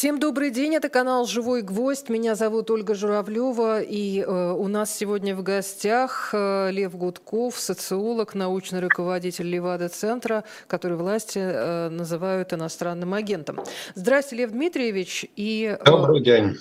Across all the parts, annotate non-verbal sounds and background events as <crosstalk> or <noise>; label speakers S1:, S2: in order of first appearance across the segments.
S1: Всем добрый день, это канал «Живой гвоздь». Меня зовут Ольга Журавлева, и э, у нас сегодня в гостях э, Лев Гудков, социолог, научный руководитель Левада-центра, который власти э, называют иностранным агентом. Здравствуйте, Лев Дмитриевич.
S2: И, э, добрый день.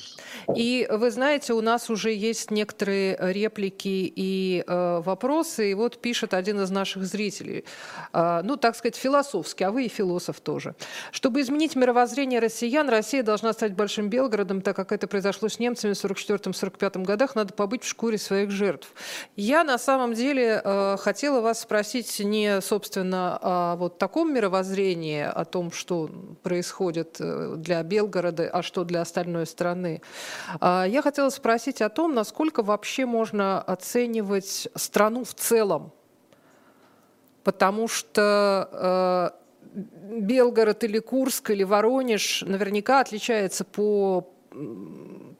S1: И вы знаете, у нас уже есть некоторые реплики и э, вопросы, и вот пишет один из наших зрителей, э, ну, так сказать, философски, а вы и философ тоже. Чтобы изменить мировоззрение россиян, Россия Россия должна стать большим Белгородом, так как это произошло с немцами в 1944-1945 годах, надо побыть в шкуре своих жертв. Я на самом деле э, хотела вас спросить не, собственно, о вот таком мировоззрении, о том, что происходит э, для Белгорода, а что для остальной страны. А я хотела спросить о том, насколько вообще можно оценивать страну в целом. Потому что э, Белгород или Курск или Воронеж наверняка отличается по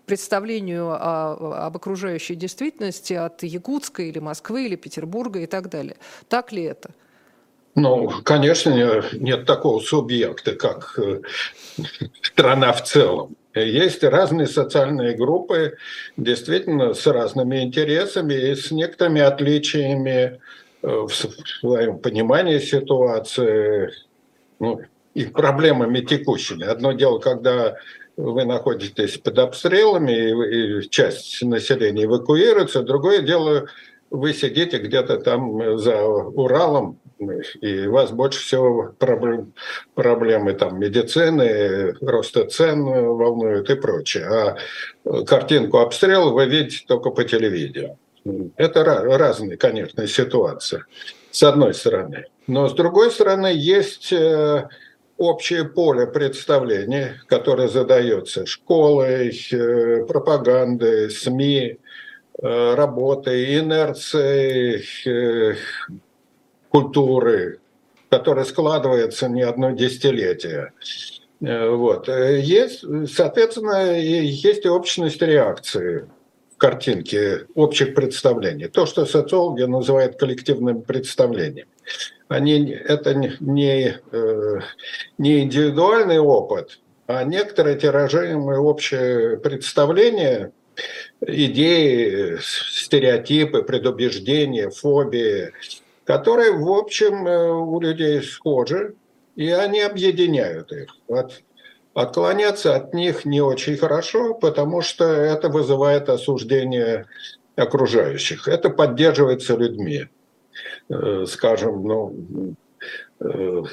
S1: представлению о, об окружающей действительности от Якутска или Москвы или Петербурга и так далее. Так ли это?
S2: Ну, конечно, нет такого субъекта, как э, страна в целом. Есть разные социальные группы, действительно, с разными интересами и с некоторыми отличиями э, в своем понимании ситуации, ну, и проблемами текущими. Одно дело, когда вы находитесь под обстрелами, и часть населения эвакуируется. Другое дело, вы сидите где-то там за Уралом, и у вас больше всего проблем, проблемы там медицины, роста цен волнуют и прочее. А картинку обстрела вы видите только по телевидению. Это разные, конечно, ситуации, с одной стороны. Но с другой стороны, есть э, общее поле представлений, которое задается школой, э, пропагандой, СМИ, э, работой, инерцией культуры, которая складывается не одно десятилетие. Вот. Есть, соответственно, есть и общность реакции картинки общих представлений. То, что социологи называют коллективным представлением. Они, это не, э, не индивидуальный опыт, а некоторые тиражируемые общее представление, идеи, стереотипы, предубеждения, фобии, которые, в общем, э, у людей схожи, и они объединяют их. Вот Отклоняться от них не очень хорошо, потому что это вызывает осуждение окружающих. Это поддерживается людьми. Э, скажем, ну, э,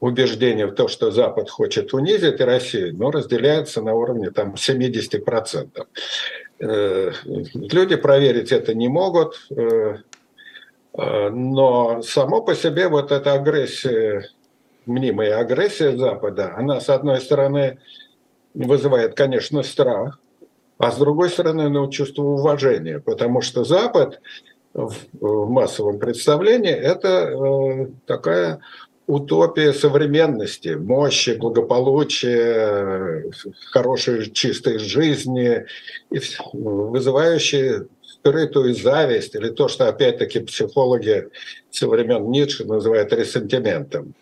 S2: убеждение в том, что Запад хочет унизить Россию, но разделяется на уровне там, 70%. Э, люди проверить это не могут, но само по себе вот эта агрессия мнимая агрессия Запада, она, с одной стороны, вызывает, конечно, страх, а с другой стороны, ну, чувство уважения, потому что Запад в, массовом представлении – это э, такая утопия современности, мощи, благополучия, хорошей чистой жизни, и вызывающие скрытую зависть, или то, что опять-таки психологи со времен Ницше называют ресентиментом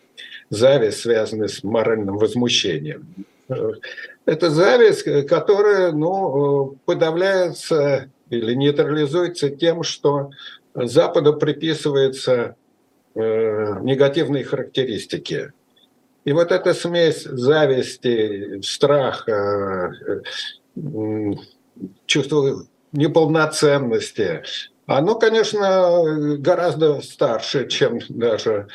S2: зависть, связанная с моральным возмущением. Это зависть, которая ну, подавляется или нейтрализуется тем, что Западу приписываются э, негативные характеристики. И вот эта смесь зависти, страха, э, чувства неполноценности, оно, конечно, гораздо старше, чем даже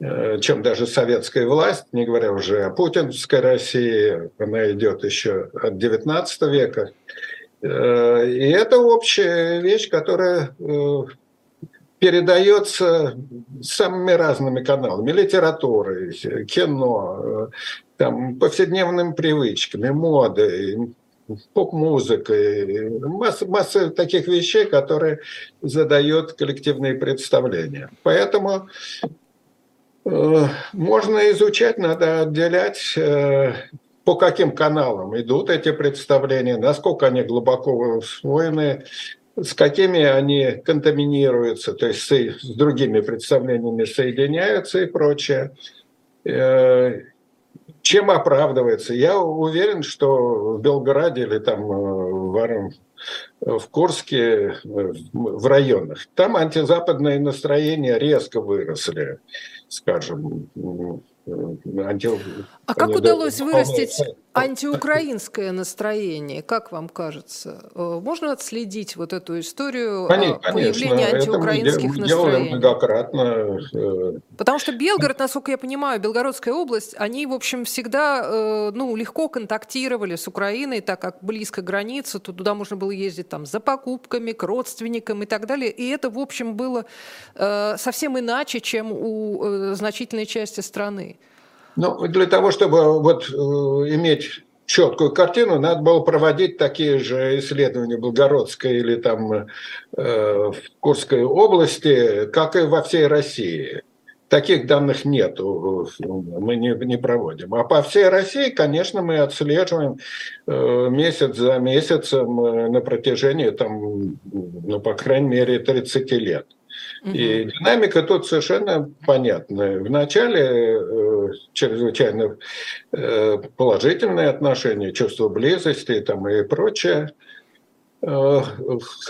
S2: Э, чем даже советская власть, не говоря уже о путинской России, она идет еще от XIX века. Э, и это общая вещь, которая э, передается самыми разными каналами, литературой, кино, там, повседневными привычками, модой, поп-музыкой, масса, масса таких вещей, которые задают коллективные представления. Поэтому Э, можно изучать, надо отделять, э, по каким каналам идут эти представления, насколько они глубоко усвоены, с какими они контаминируются, то есть с другими представлениями соединяются и прочее. Э, чем оправдывается? Я уверен, что в Белграде или там э, в, в Курске, в районах, там антизападные настроения резко выросли, скажем,
S1: анти... А как удалось вырастить антиукраинское настроение? Как вам кажется? Э, можно отследить вот эту историю
S2: конечно, появления антиукраинских это мы настроений? многократно.
S1: Э, Потому что Белгород, насколько я понимаю, Белгородская область, они, в общем, всегда э, ну, легко контактировали с Украиной, так как близко граница, то туда можно было ездить там, за покупками, к родственникам и так далее. И это, в общем, было совсем иначе, чем у значительной части страны.
S2: Ну, для того, чтобы вот э, иметь четкую картину, надо было проводить такие же исследования в Белгородской или там э, в Курской области, как и во всей России. Таких данных нет, мы не, не проводим. А по всей России, конечно, мы отслеживаем э, месяц за месяцем э, на протяжении, там, ну, по крайней мере, 30 лет. И динамика тут совершенно понятная. Вначале э, чрезвычайно э, положительные отношения, чувство близости там, и прочее. Э,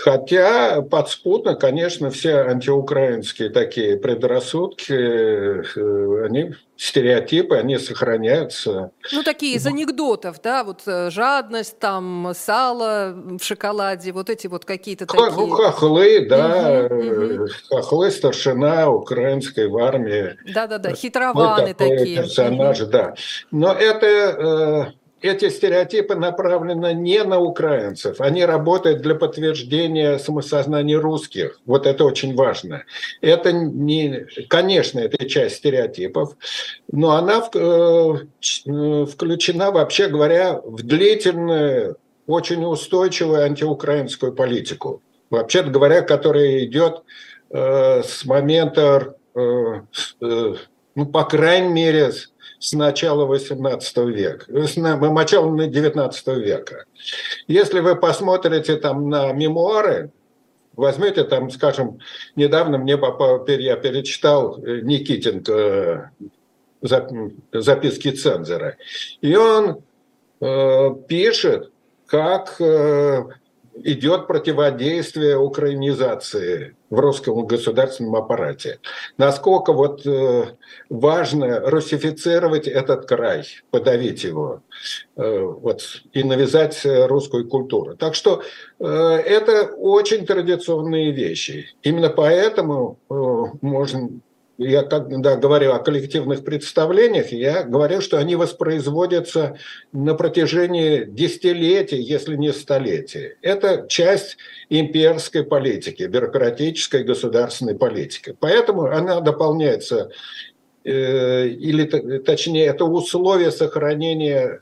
S2: хотя подспудно, конечно, все антиукраинские такие предрассудки, э, они стереотипы, они сохраняются.
S1: Ну, такие из анекдотов, да, вот э, жадность, там, сало в шоколаде, вот эти вот какие-то такие. Ну,
S2: хохлы, да, угу, угу. хохлы, старшина украинской в армии.
S1: Да-да-да, хитрованы вот такие.
S2: Персонажи, угу. да. Но это эти стереотипы направлены не на украинцев, они работают для подтверждения самосознания русских. Вот это очень важно. Это не, конечно, это часть стереотипов, но она э, включена, вообще говоря, в длительную, очень устойчивую антиукраинскую политику. Вообще говоря, которая идет э, с момента, э, ну, по крайней мере, с начала XVIII века, с начала XIX века. Если вы посмотрите там на мемуары, возьмете там, скажем, недавно мне я перечитал э, Никитенко э, записки цензора, и он э, пишет, как э, идет противодействие украинизации в русском государственном аппарате. Насколько вот э, важно русифицировать этот край, подавить его э, вот, и навязать русскую культуру. Так что э, это очень традиционные вещи. Именно поэтому можно я когда говорю о коллективных представлениях, я говорю, что они воспроизводятся на протяжении десятилетий, если не столетий. Это часть имперской политики, бюрократической государственной политики. Поэтому она дополняется, э, или точнее, это условие сохранения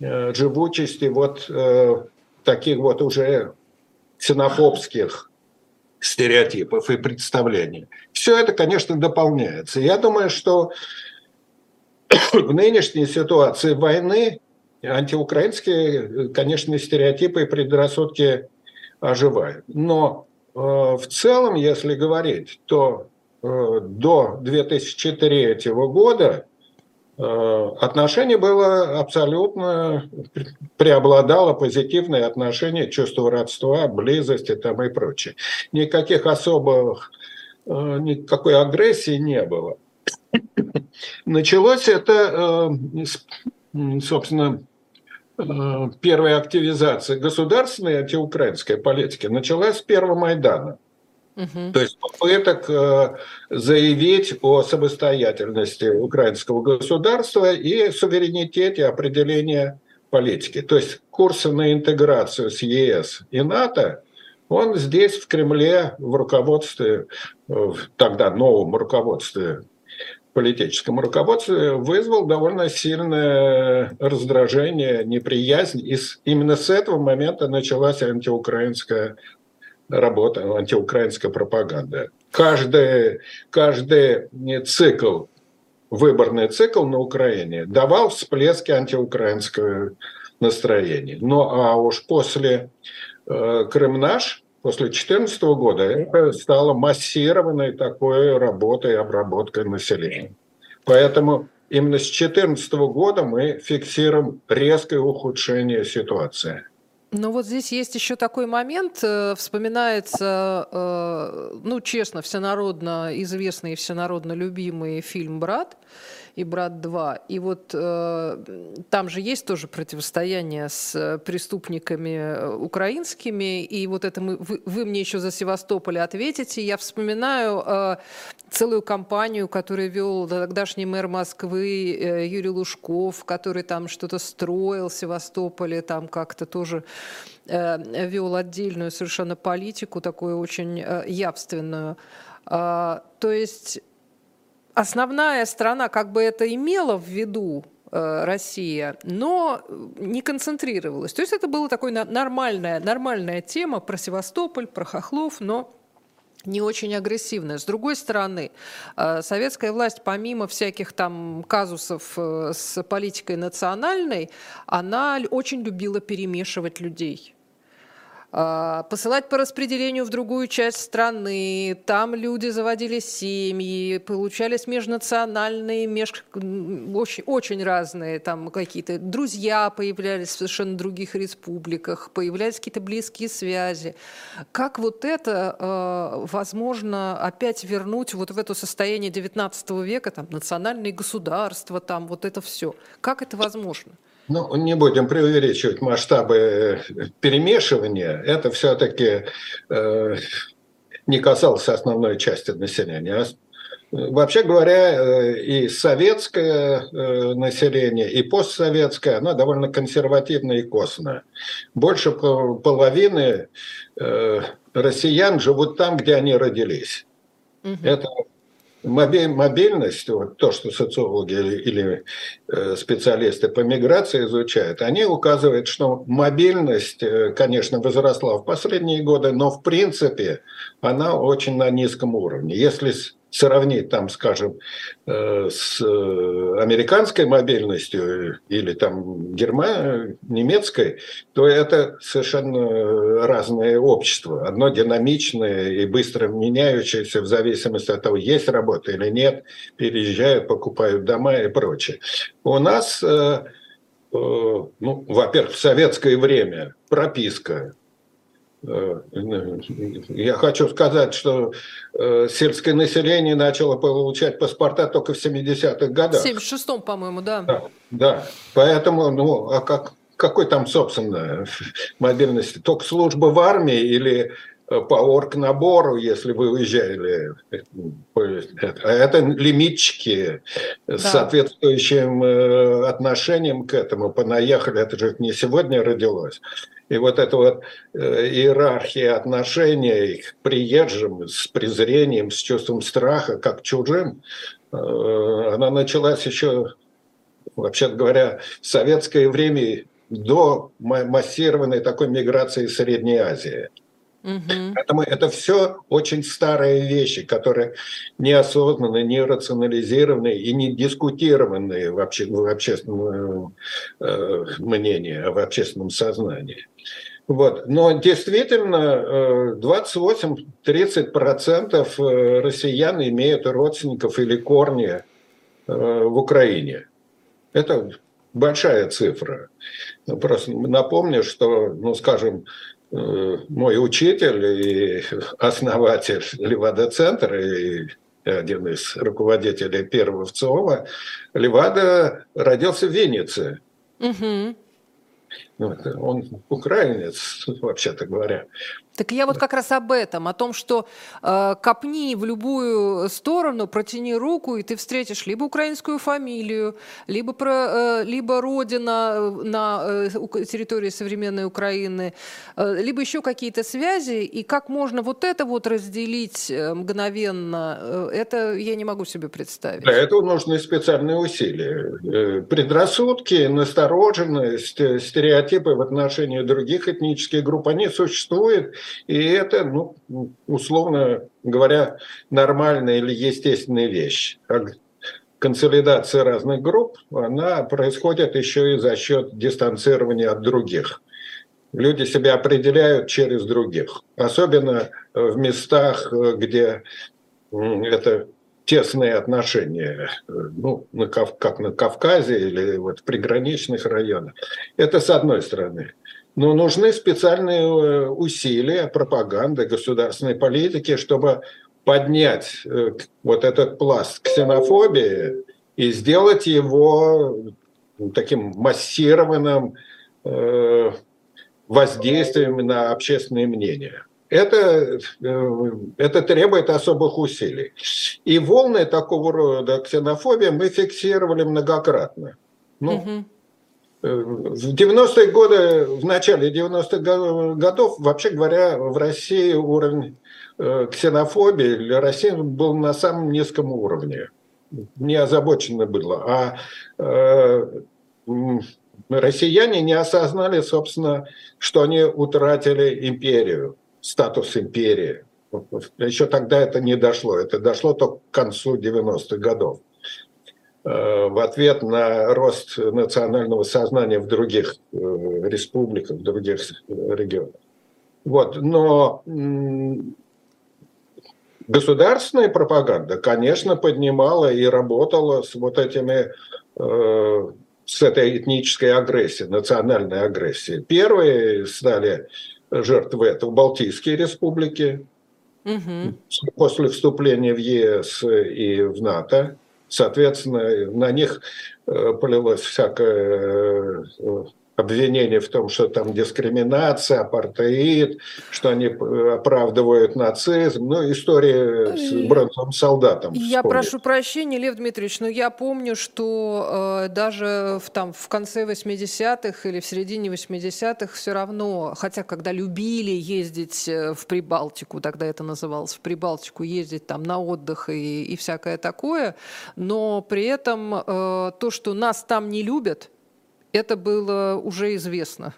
S2: э, живучести вот э, таких вот уже ксенофобских стереотипов и представлений. Все это, конечно, дополняется. Я думаю, что <coughs> в нынешней ситуации войны антиукраинские, конечно, стереотипы и предрассудки оживают. Но э, в целом, если говорить, то э, до 2003 года отношение было абсолютно, преобладало позитивное отношение, чувство родства, близости там и прочее. Никаких особых, э, никакой агрессии не было. Началось это, э, собственно, первая активизация государственной антиукраинской политики началась с первого Майдана. То есть попыток э, заявить о самостоятельности украинского государства и суверенитете определения политики. То есть курс на интеграцию с ЕС и НАТО, он здесь в Кремле в руководстве, в тогда новом руководстве, политическом руководстве, вызвал довольно сильное раздражение, неприязнь. И именно с этого момента началась антиукраинская работа антиукраинская пропаганда. Каждый, каждый цикл, выборный цикл на Украине давал всплески антиукраинского настроения. Ну а уж после э, Крым после 2014 года, это стало массированной такой работой, обработкой населения. Поэтому именно с 2014 года мы фиксируем резкое ухудшение ситуации.
S1: Ну вот здесь есть еще такой момент, э, вспоминается, э, ну честно, всенародно известный и всенародно любимый фильм «Брат», и «Брат 2». И вот э, там же есть тоже противостояние с преступниками украинскими, и вот это мы, вы, вы мне еще за Севастополь ответите. Я вспоминаю целую кампанию, которую вел тогдашний мэр Москвы э, Юрий Лужков, который там что-то строил в Севастополе, там как-то тоже э, вел отдельную совершенно политику, такую очень э, явственную. Э, то есть основная страна как бы это имела в виду, Россия, но не концентрировалась. То есть это была такой нормальная, нормальная тема про Севастополь, про Хохлов, но не очень агрессивная. С другой стороны, э, советская власть, помимо всяких там казусов э, с политикой национальной, она очень любила перемешивать людей. А, посылать по распределению в другую часть страны. Там люди заводили семьи, получались межнациональные, меж... очень, очень разные там какие-то друзья появлялись в совершенно других республиках, появлялись какие-то близкие связи. Как вот это э, возможно опять вернуть вот в это состояние 19 века, там национальные государства, там вот это все? Как это возможно?
S2: Ну, не будем преувеличивать масштабы э, перемешивания. Это все-таки э, не касалось основной части населения. А, вообще говоря, э, и советское э, население, и постсоветское, оно довольно консервативное и костное. Больше половины россиян живут там, где они родились. Угу. Это мобильность, вот то, что социологи или, или э, специалисты по миграции изучают, они указывают, что мобильность, э, конечно, возросла в последние годы, но в принципе она очень на низком уровне. Если сравнить там, скажем, э, с э, американской мобильностью или там герман... немецкой, то это совершенно разное общество. Одно динамичное и быстро меняющееся в зависимости от того, есть работа или нет, переезжают, покупают дома и прочее. У нас, э, ну, во-первых, в советское время прописка я хочу сказать, что э, сельское население начало получать паспорта только в 70-х годах.
S1: В 76-м, по-моему, да.
S2: да. Да, поэтому, ну, а как, какой там, собственно, мобильности? Только служба в армии или э, по оргнабору, если вы уезжали. А это лимитчики да. с соответствующим отношением к этому понаехали. Это же не сегодня родилось. И вот эта вот э, иерархия отношения к приезжим с презрением, с чувством страха, как чужим, э, она началась еще, вообще говоря, в советское время до массированной такой миграции из Средней Азии. Угу. Поэтому это все очень старые вещи, которые неосознанные, не рационализированные и не дискутированные в, обще, в общественном э, мнении, а в общественном сознании. Вот. Но действительно 28-30% э, э, россиян имеют родственников или корни э, в Украине. Это большая цифра. Просто напомню, что, ну, скажем, мой учитель и основатель Левада-центра и один из руководителей первого ВЦИОМа, Левада родился в Виннице. Угу. Он украинец, <laughs> вообще-то говоря.
S1: Так я вот как раз об этом, о том, что э, копни в любую сторону, протяни руку, и ты встретишь либо украинскую фамилию, либо, про, э, либо родина на э, территории современной Украины, э, либо еще какие-то связи, и как можно вот это вот разделить э, мгновенно, э, это я не могу себе представить.
S2: Для этого нужны специальные усилия. Э, предрассудки, настороженность, э, стереотипы в отношении других этнических групп, они существуют, и это, ну, условно говоря, нормальная или естественная вещь. Консолидация разных групп, она происходит еще и за счет дистанцирования от других. Люди себя определяют через других. Особенно в местах, где это тесные отношения, ну, на, как на Кавказе или вот в приграничных районах. Это с одной стороны. Но нужны специальные э, усилия пропаганды, государственной политики, чтобы поднять э, вот этот пласт ксенофобии и сделать его таким массированным э, воздействием на общественное мнение. Это, это требует особых усилий. И волны такого рода ксенофобии мы фиксировали многократно. Ну, угу. В 90-е годы, в начале 90-х годов, вообще говоря, в России уровень э, ксенофобии для России был на самом низком уровне. Не озабочено было. А э, россияне не осознали, собственно, что они утратили империю, статус империи. Еще тогда это не дошло. Это дошло только к концу 90-х годов. Э, в ответ на рост национального сознания в других э, республиках, в других регионах. Вот. Но государственная пропаганда, конечно, поднимала и работала с вот этими э, с этой этнической агрессией, национальной агрессией. Первые стали жертвы этого Балтийские республики угу. после вступления в ЕС и в НАТО. Соответственно, на них э, полилось всякое обвинение в том, что там дискриминация, апартеид, что они э, оправдывают нацизм. Ну, история с бронзовым солдатом.
S1: Я вспомнит. прошу прощения, Лев Дмитриевич, но я помню, что э, даже в, там, в конце 80-х или в середине 80-х все равно, хотя когда любили ездить э, в Прибалтику, тогда это называлось, в Прибалтику ездить там на отдых и, и всякое такое, но при этом э, то, что нас там не любят, это было уже известно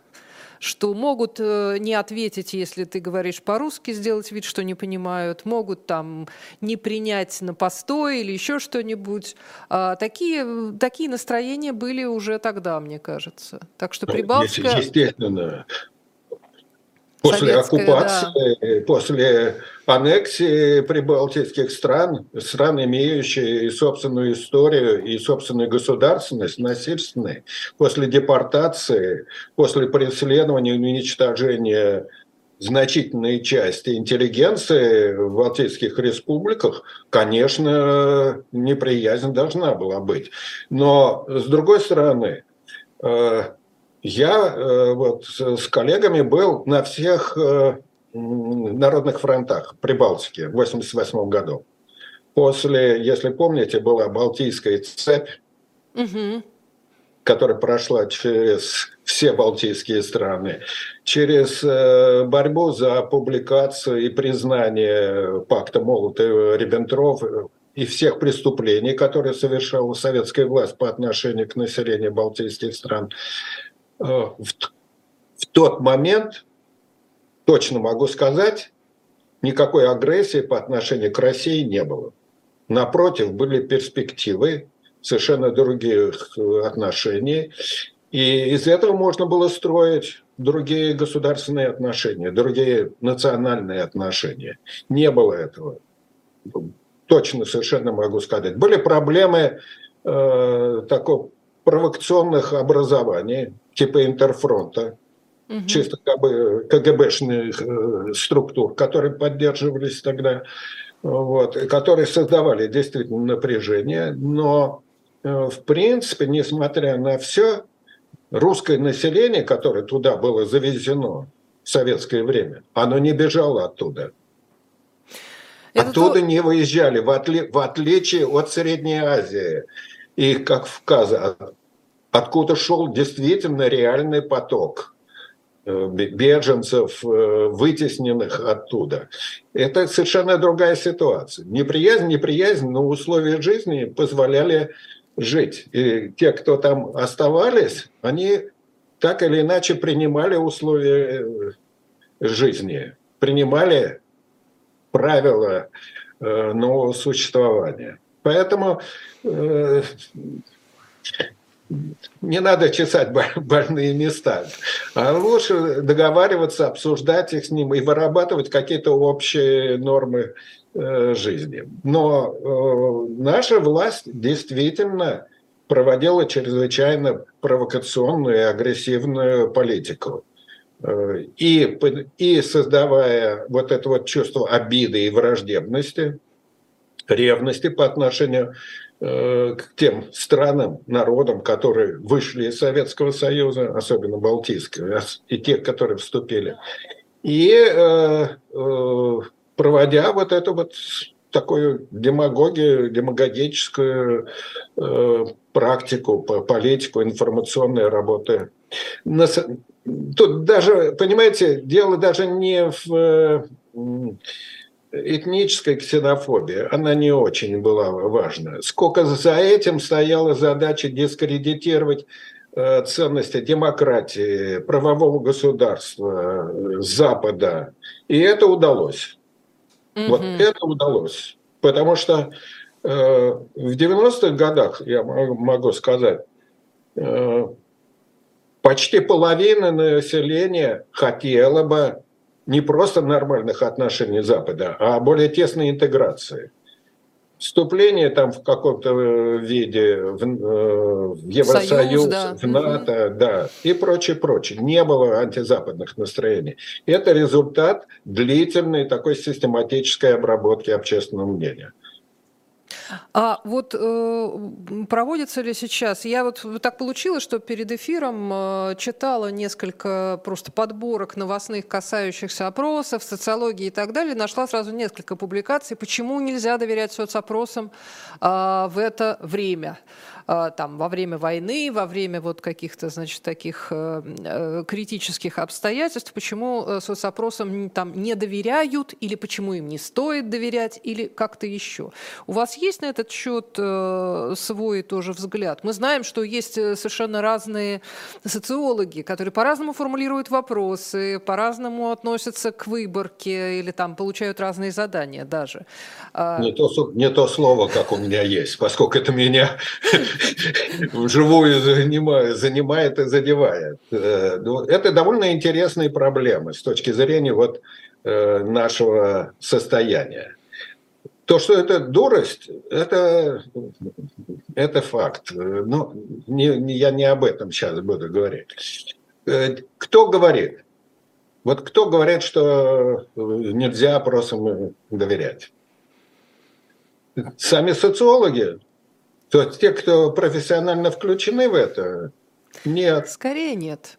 S1: что могут э, не ответить, если ты говоришь по-русски, сделать вид, что не понимают, могут там не принять на постой или еще что-нибудь. А такие, такие настроения были уже тогда, мне кажется. Так что ну, Прибалтика...
S2: Естественно, После оккупации, да. после аннексии прибалтийских стран, стран, имеющие собственную историю и собственную государственность, насильственные, после депортации, после преследования и уничтожения значительной части интеллигенции в Балтийских республиках, конечно, неприязнь должна была быть. Но, с другой стороны, э, я э, вот с коллегами был на всех э, народных фронтах Прибалтики в 1988 году. После, если помните, была Балтийская цепь, угу. которая прошла через все балтийские страны, через э, борьбу за публикацию и признание пакта Молотова-Риббентроп и всех преступлений, которые совершала советская власть по отношению к населению балтийских стран. Э, в, в тот момент, точно могу сказать, никакой агрессии по отношению к России не было. Напротив, были перспективы совершенно других э, отношений. И из этого можно было строить другие государственные отношения, другие национальные отношения. Не было этого. Точно совершенно могу сказать. Были проблемы э, такого провокационных образований, типа Интерфронта, угу. чисто КГБшных э, структур, которые поддерживались тогда, вот, которые создавали действительно напряжение, но э, в принципе, несмотря на все, русское население, которое туда было завезено в советское время, оно не бежало оттуда. Это Оттуда то... не выезжали, в, отли... в отличие от Средней Азии и Кавказа, откуда шел действительно реальный поток э, беженцев, э, вытесненных оттуда. Это совершенно другая ситуация. Неприязнь, неприязнь, но условия жизни позволяли жить. И те, кто там оставались, они так или иначе принимали условия э, жизни, принимали правила нового существования. Поэтому не надо чесать больные места, а лучше договариваться, обсуждать их с ним и вырабатывать какие-то общие нормы жизни. Но наша власть действительно проводила чрезвычайно провокационную и агрессивную политику. И, и создавая вот это вот чувство обиды и враждебности, ревности по отношению Э, к тем странам, народам, которые вышли из Советского Союза, особенно Балтийского, и те, которые вступили. И э, э, проводя вот эту вот такую демагогию, демагогическую э, практику, политику информационной работы. Тут даже, понимаете, дело даже не в этническая ксенофобия, она не очень была важна. Сколько за этим стояла задача дискредитировать э, ценности демократии, правового государства, Запада. И это удалось. Mm-hmm. Вот это удалось. Потому что э, в 90-х годах, я могу сказать, э, почти половина населения хотела бы не просто нормальных отношений Запада, а более тесной интеграции. Вступление там в каком-то э, виде в, э, в Евросоюз, Союз, да. в НАТО, угу. да, и прочее, прочее. Не было антизападных настроений. Это результат длительной такой систематической обработки общественного мнения.
S1: А вот э, проводится ли сейчас? Я вот так получилось, что перед эфиром э, читала несколько просто подборок новостных, касающихся опросов, социологии и так далее. Нашла сразу несколько публикаций, почему нельзя доверять соцопросам э, в это время. А, там, во время войны, во время вот каких-то, значит, таких э, э, критических обстоятельств, почему э, соцопросам там не доверяют, или почему им не стоит доверять, или как-то еще. У вас есть на этот счет свой тоже взгляд? Мы знаем, что есть совершенно разные социологи, которые по-разному формулируют вопросы, по-разному относятся к выборке, или там получают разные задания даже.
S2: А не то, не то слово, как у меня есть, поскольку это меня <laughs> вживую занимает, занимает и задевает. Э, ну, это довольно интересные проблемы с точки зрения вот э, нашего состояния. То, что это дурость, это, это факт. Но не, не, я не об этом сейчас буду говорить. Э, кто говорит? Вот кто говорит, что нельзя опросам доверять? Сами социологи то есть те, кто профессионально включены в это, нет.
S1: Скорее нет.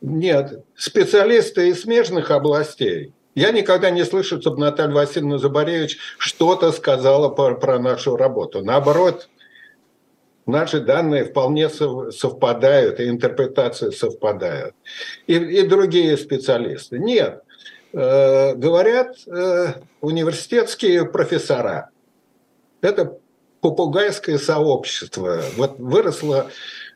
S2: Нет. Специалисты из смежных областей. Я никогда не слышу, чтобы Наталья Васильевна Забаревич что-то сказала про, про нашу работу. Наоборот, наши данные вполне совпадают, и интерпретации совпадают. И, и другие специалисты. Нет. Э, говорят э, университетские профессора. Это попугайское сообщество. Вот выросло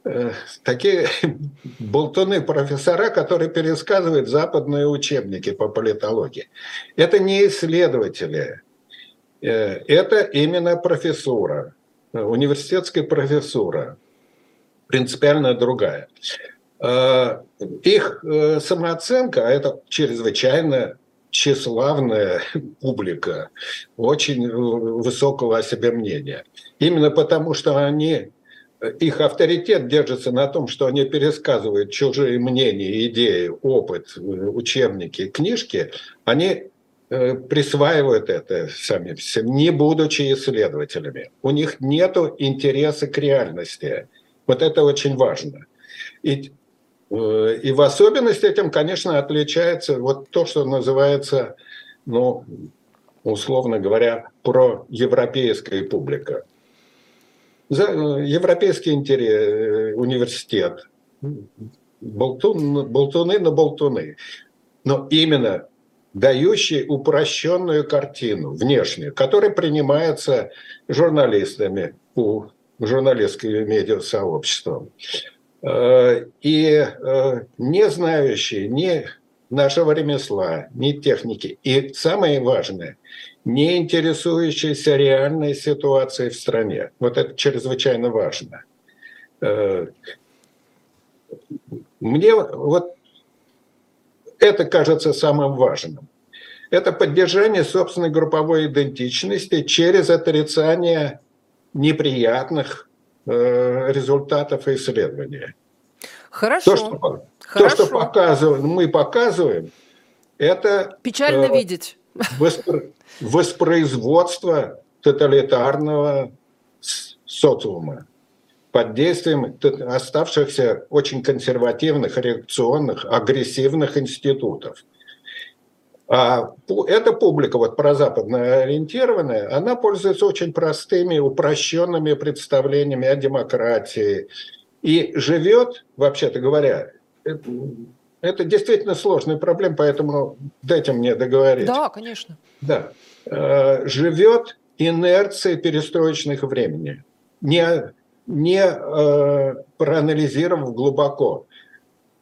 S2: э, такие <laughs> болтуны профессора, которые пересказывают западные учебники по политологии. Это не исследователи, э, это именно профессура, университетская профессура, принципиально другая. Э, их э, самооценка, а это чрезвычайно тщеславная публика, очень э, высокого о себе мнения. Именно потому, что они, э, их авторитет держится на том, что они пересказывают чужие мнения, идеи, опыт, э, учебники, книжки, они присваивают это сами всем, не будучи исследователями. У них нет интереса к реальности. Вот это очень важно. И и в особенности этим, конечно, отличается вот то, что называется, ну, условно говоря, проевропейская публика. Э, европейский интерес, э, университет, болтун, болтуны на болтуны. Но именно дающий упрощенную картину внешнюю, которая принимается журналистами у журналистского медиасообщества. Э, и э, не знающие ни нашего ремесла, ни техники, и самое важное, не интересующиеся реальной ситуацией в стране. Вот это чрезвычайно важно. Э, мне вот это кажется самым важным. Это поддержание собственной групповой идентичности через отрицание неприятных э, результатов исследования.
S1: Хорошо.
S2: То, что,
S1: Хорошо.
S2: То, что показываем, мы показываем, это...
S1: Печально э, видеть.
S2: Воспро- воспроизводство тоталитарного социума под действием оставшихся очень консервативных, реакционных, агрессивных институтов. А эта публика, вот прозападно ориентированная, она пользуется очень простыми, упрощенными представлениями о демократии и живет, вообще-то говоря, это, это действительно сложная проблема, поэтому дайте мне договорить.
S1: Да, конечно.
S2: Да. Э, живет инерцией перестроечных времени, не, не э, проанализировав глубоко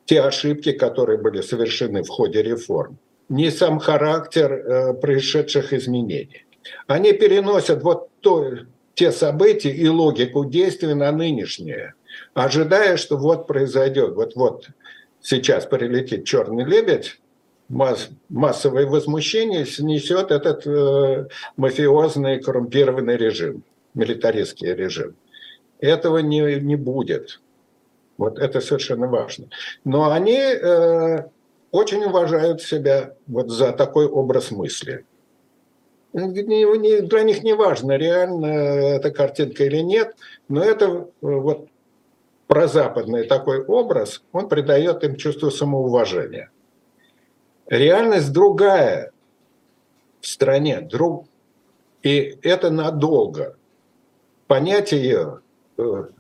S2: те ошибки, которые были совершены в ходе реформ не сам характер э, происшедших изменений. Они переносят вот то, те события и логику действий на нынешнее, ожидая, что вот произойдет, вот-вот сейчас прилетит черный лебедь, масс, массовое возмущение снесет этот э, мафиозный коррумпированный режим, милитаристский режим. Этого не, не будет. Вот это совершенно важно. Но они э, очень уважают себя вот за такой образ мысли. Для них не важно, реально эта картинка или нет, но это вот прозападный такой образ, он придает им чувство самоуважения. Реальность другая в стране, друг, и это надолго. Понять ее Э,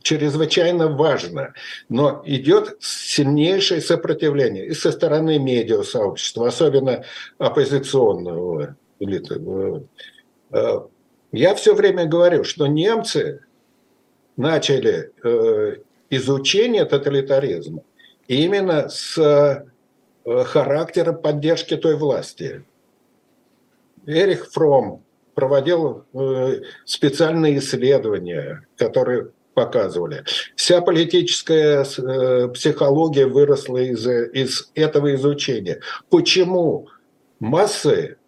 S2: чрезвычайно важно, но идет сильнейшее сопротивление и со стороны медиасообщества, особенно оппозиционного. Э, я все время говорю, что немцы начали э, изучение тоталитаризма именно с характера поддержки той власти. Эрих Фром проводил специальные исследования, которые показывали. Вся политическая э, психология выросла из, из этого изучения. Почему массы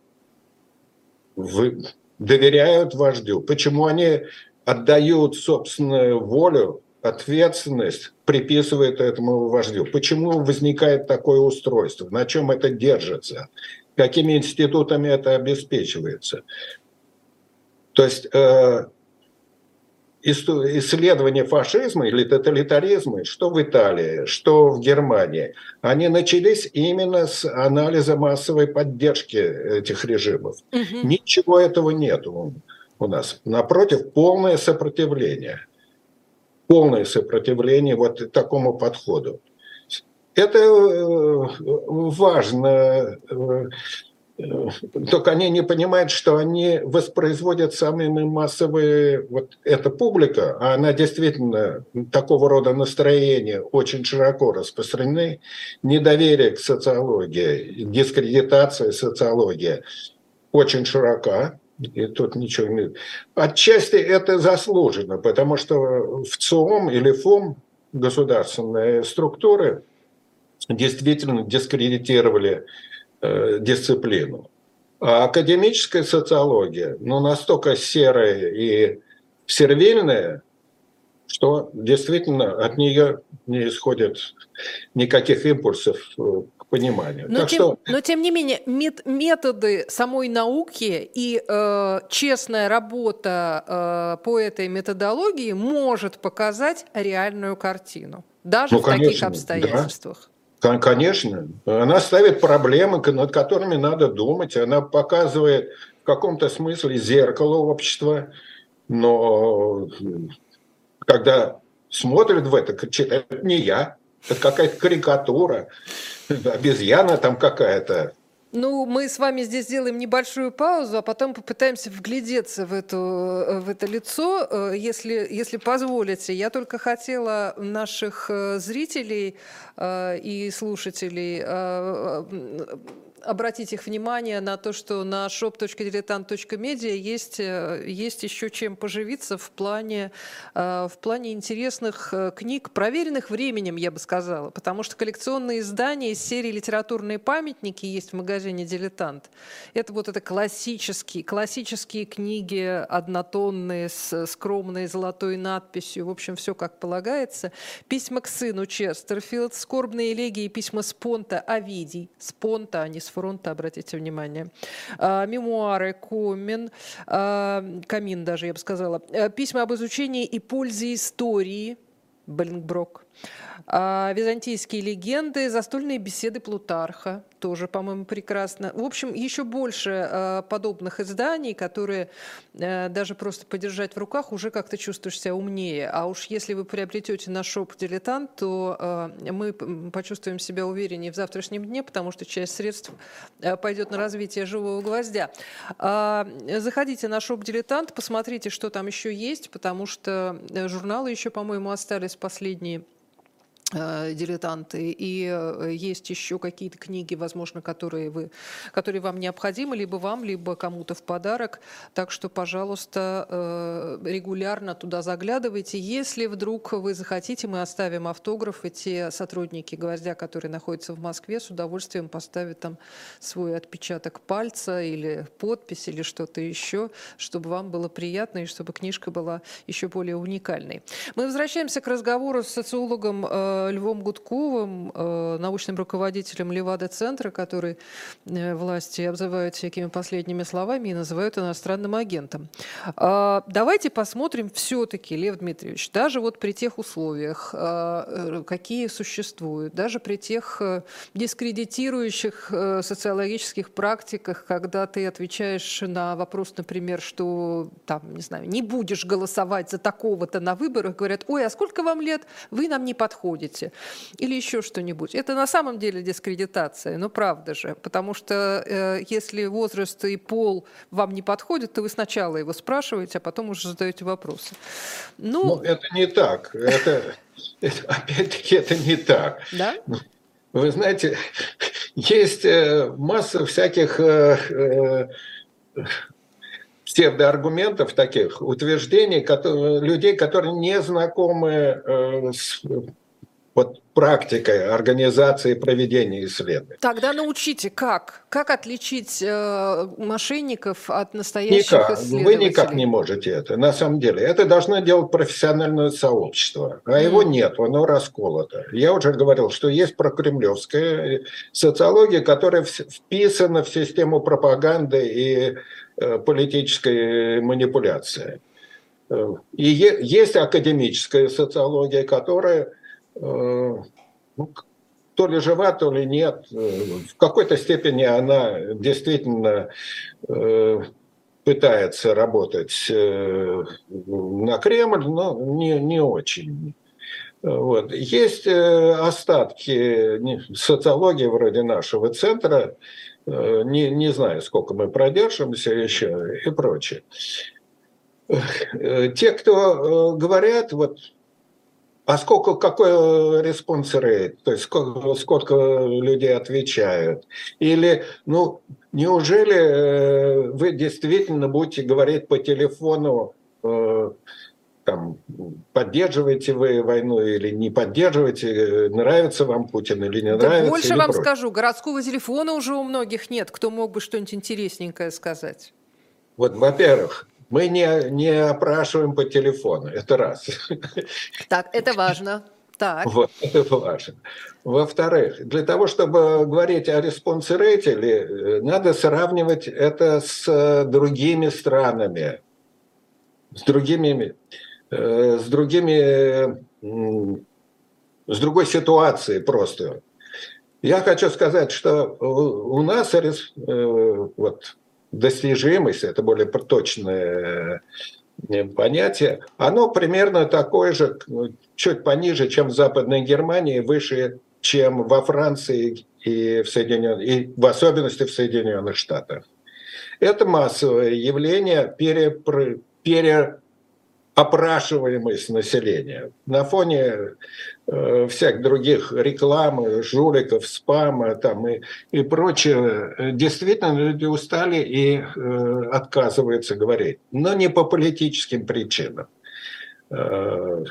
S2: вы, доверяют вождю? Почему они отдают собственную волю, ответственность, приписывают этому вождю? Почему возникает такое устройство? На чем это держится? Какими институтами это обеспечивается? То есть э, исследования фашизма или тоталитаризма, что в Италии, что в Германии, они начались именно с анализа массовой поддержки этих режимов. Угу. Ничего этого нет у, у нас. Напротив, полное сопротивление. Полное сопротивление вот такому подходу. Это э, важно э, только они не понимают, что они воспроизводят самые массовые, вот эта публика, а она действительно такого рода настроения очень широко распространены, недоверие к социологии, дискредитация социологии очень широка, и тут ничего не... Отчасти это заслужено, потому что в ЦОМ или ФОМ государственные структуры действительно дискредитировали дисциплину. А академическая социология, ну, настолько серая и сервильная, что действительно от нее не исходит никаких импульсов э, к пониманию.
S1: Но, так тем, что... но тем не менее, мет, методы самой науки и э, честная работа э, по этой методологии может показать реальную картину, даже ну, в конечно, таких обстоятельствах. Да.
S2: Конечно. Она ставит проблемы, над которыми надо думать. Она показывает в каком-то смысле зеркало общества. Но когда смотрят в это, это не я, это какая-то карикатура, <laughs> обезьяна там какая-то.
S1: Ну, мы с вами здесь сделаем небольшую паузу, а потом попытаемся вглядеться в, эту, э, в это лицо, э, если, если позволите. Я только хотела наших э, зрителей и слушателей обратить их внимание на то, что на shop.diletant.media есть, э, есть еще чем поживиться в плане, э, в плане интересных э, книг, проверенных временем, я бы сказала, потому что коллекционные издания из серии «Литературные памятники» есть в магазине «Дилетант». Это вот это классические, классические книги однотонные с скромной золотой надписью. В общем, все как полагается. Письма к сыну Честерфилд, скорбные элегии и письма с понта Овидий. С понта, а не фронта, обратите внимание. А, мемуары Комин, а, Камин даже, я бы сказала. А, письма об изучении и пользе истории Бельнгброк. А, византийские легенды, застольные беседы Плутарха, тоже, по-моему, прекрасно. В общем, еще больше а, подобных изданий, которые а, даже просто подержать в руках уже как-то чувствуешь себя умнее. А уж если вы приобретете наш шоп «Дилетант», то а, мы почувствуем себя увереннее в завтрашнем дне, потому что часть средств а, пойдет на развитие живого гвоздя. Заходите на шоп «Дилетант», посмотрите, что там еще есть, потому что э, журналы еще, по-моему, остались последние Э, дилетанты. И э, есть еще какие-то книги, возможно, которые, вы, которые вам необходимы, либо вам, либо кому-то в подарок. Так что, пожалуйста, э, регулярно туда заглядывайте. Если вдруг вы захотите, мы оставим автограф, и те сотрудники «Гвоздя», которые находятся в Москве, с удовольствием поставят там свой отпечаток пальца или подпись, или что-то еще, чтобы вам было приятно и чтобы книжка была еще более уникальной. Мы возвращаемся к разговору с социологом Львом Гудковым, э, научным руководителем Левада-центра, который э, власти обзывают всякими последними словами и называют иностранным агентом. А, давайте посмотрим все-таки, Лев Дмитриевич, даже вот при тех условиях, э, какие существуют, даже при тех дискредитирующих социологических практиках, когда ты отвечаешь на вопрос, например, что там, не знаю, не будешь голосовать за такого-то на выборах, говорят, ой, а сколько вам лет? Вы нам не подходите будете, или еще что-нибудь. Это на самом деле дискредитация, ну правда же, потому что э, если возраст и пол вам не подходят, то вы сначала его спрашиваете, а потом уже задаете вопросы.
S2: Ну, Но это не так. Это, это, опять-таки, это не так.
S1: Да?
S2: Вы знаете, есть э, масса всяких э, псевдоаргументов таких, утверждений которые, людей, которые не знакомы с вот практикой организации проведения исследований.
S1: Тогда научите, как? Как отличить э, мошенников от настоящих никак. исследователей?
S2: Вы никак не можете это, на самом деле. Это должно делать профессиональное сообщество, а mm. его нет, оно расколото. Я уже говорил, что есть прокремлевская социология, которая вписана в систему пропаганды и э, политической манипуляции. Э, и есть академическая социология, которая ну, то ли жива, то ли нет. Э, в какой-то степени она действительно э, пытается работать на Кремль, но не, не очень. Вот. Есть остатки социологии вроде нашего центра, не, не знаю, сколько мы продержимся еще и прочее. Те, кто говорят, вот а сколько, какой э, response rate? То есть сколько, сколько людей отвечают? Или, ну, неужели э, вы действительно будете говорить по телефону, э, там, поддерживаете вы войну или не поддерживаете, нравится вам Путин или не да нравится?
S1: Больше вам прочее. скажу, городского телефона уже у многих нет, кто мог бы что-нибудь интересненькое сказать.
S2: Вот, во-первых, мы не, не опрашиваем по телефону, это раз.
S1: Так, это важно. Так.
S2: Вот, это важно. Во-вторых, для того, чтобы говорить о респонсе рейтинге, надо сравнивать это с другими странами, с другими, э, с другими, с другой ситуацией просто. Я хочу сказать, что у нас э, вот, достижимость, это более точное э, понятие, оно примерно такое же, чуть пониже, чем в Западной Германии, выше, чем во Франции и в, Соединенных, и в особенности в Соединенных Штатах. Это массовое явление перепр... пере опрашиваемость населения. На фоне э, всяких других рекламы, жуликов, спама там, и, и прочего, действительно люди устали и э, отказываются говорить. Но не по политическим причинам. Э,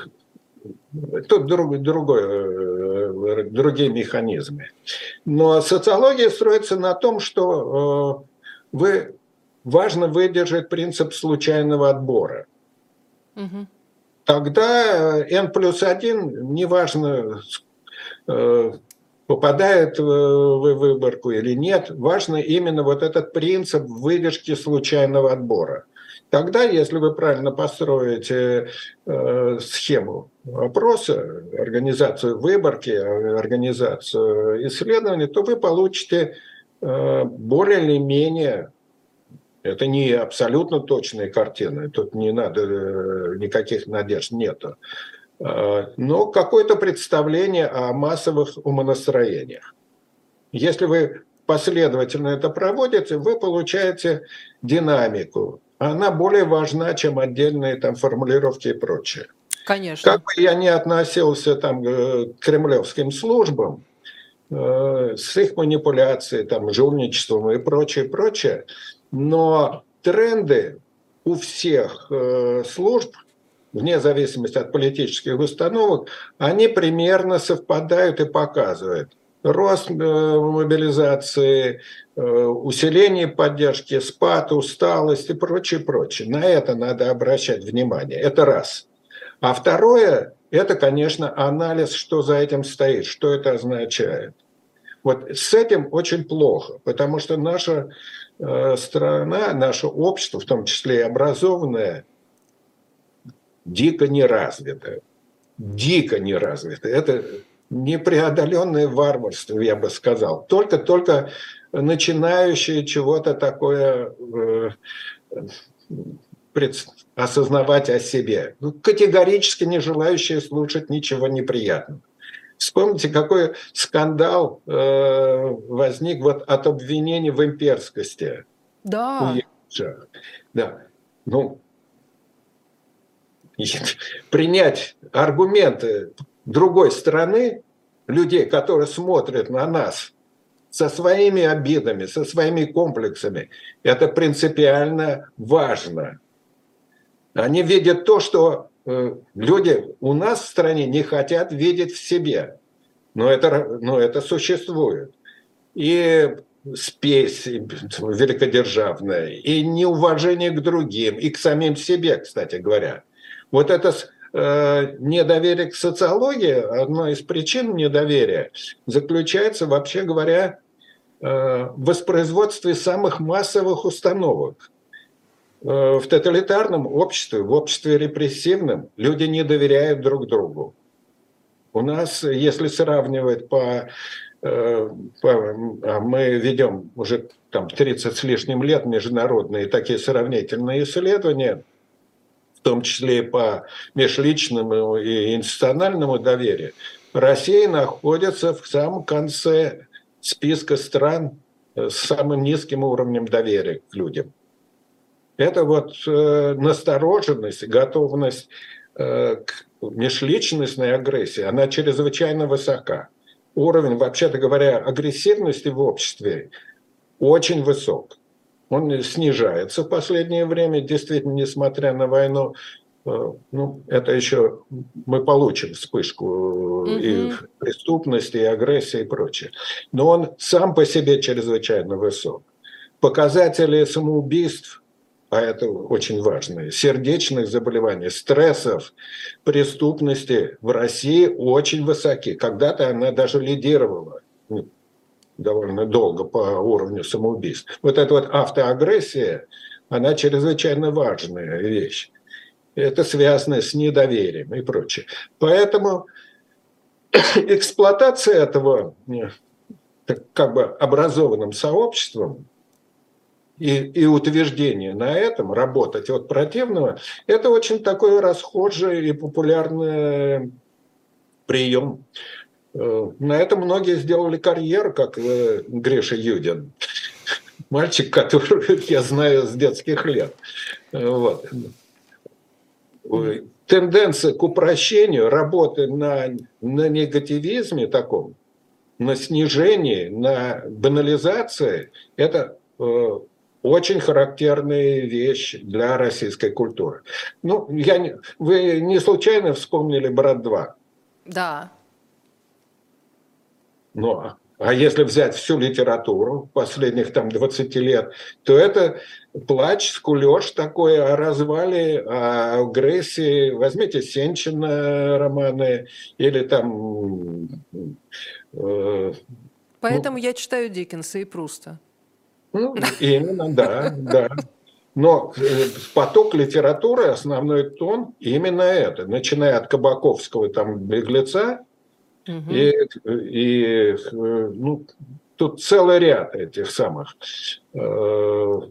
S2: тут друг, другое другие механизмы. Но социология строится на том, что вы важно выдержать принцип случайного отбора. Угу. Тогда n плюс 1, неважно, попадает в выборку или нет, важно именно вот этот принцип выдержки случайного отбора. Тогда, если вы правильно построите э, схему опроса, организацию выборки, организацию исследований, то вы получите э, более или менее это не абсолютно точные картины, тут не надо, э, никаких надежд нету. Э, но какое-то представление о массовых умонастроениях. Если вы последовательно это проводите, вы получаете динамику, она более важна, чем отдельные там формулировки и прочее.
S1: Конечно.
S2: Как бы я не относился там к кремлевским службам, э, с их манипуляцией, там, жульничеством и прочее, прочее, но тренды у всех э, служб, вне зависимости от политических установок, они примерно совпадают и показывают рост мобилизации, Э, усиление поддержки, спад, усталость и прочее, прочее. На это надо обращать внимание. Это раз. А второе, это, конечно, анализ, что за этим стоит, что это означает. Вот с этим очень плохо, потому что наша э, страна, наше общество, в том числе и образованное, дико неразвитое. Дико неразвитое. Это непреодоленное варварство, я бы сказал. Только-только начинающие чего-то такое э, осознавать о себе. Ну, категорически не желающие слушать ничего неприятного. Вспомните, какой скандал э, возник вот от обвинений в имперскости.
S1: Да.
S2: Да. Ну, принять аргументы другой стороны, людей, которые смотрят на нас со своими обидами, со своими комплексами. Это принципиально важно. Они видят то, что люди у нас в стране не хотят видеть в себе. Но это, но это существует. И спесь великодержавная, и неуважение к другим, и к самим себе, кстати говоря. Вот это Э, недоверие к социологии, одной из причин недоверия заключается, вообще говоря, э, в воспроизводстве самых массовых установок. Э, в тоталитарном обществе, в обществе репрессивном, люди не доверяют друг другу. У нас, если сравнивать по, по а мы ведем уже там 30 с лишним лет международные такие сравнительные исследования – в том числе и по межличному и институциональному доверию, Россия находится в самом конце списка стран с самым низким уровнем доверия к людям. Это вот э, настороженность, готовность э, к межличностной агрессии, она чрезвычайно высока. Уровень, вообще-то говоря, агрессивности в обществе очень высок он снижается в последнее время, действительно, несмотря на войну. Э, ну, это еще мы получим вспышку mm-hmm. и преступности, и агрессии, и прочее. Но он сам по себе чрезвычайно высок. Показатели самоубийств, а это очень важно, сердечных заболеваний, стрессов, преступности в России очень высоки. Когда-то она даже лидировала довольно долго по уровню самоубийств. Вот эта вот автоагрессия, она чрезвычайно важная вещь. Это связано с недоверием и прочее. Поэтому эксплуатация этого как бы образованным сообществом и, и утверждение на этом, работать от противного, это очень такой расхожий и популярный прием. Э, на этом многие сделали карьеру, как э, Гриша Юдин. <laughs> Мальчик, который <laughs> я знаю с детских лет. Вот. Тенденция к упрощению, работы на, на негативизме таком, на снижении, на банализации, это э, очень характерная вещь для российской культуры. Ну, я не, вы не случайно вспомнили «Брат 2»?
S1: Да.
S2: Но а если взять всю литературу последних там 20 лет, то это плач, скулеж такой о развале, о агрессии. Возьмите Сенчина романы или там...
S1: Э, Поэтому ну, я читаю Диккенса и Пруста.
S2: Ну, именно, да, да. Но э, поток литературы, основной тон именно это. Начиная от Кабаковского, там, «Беглеца», Угу. И, и ну, тут целый ряд этих самых.
S1: Э, у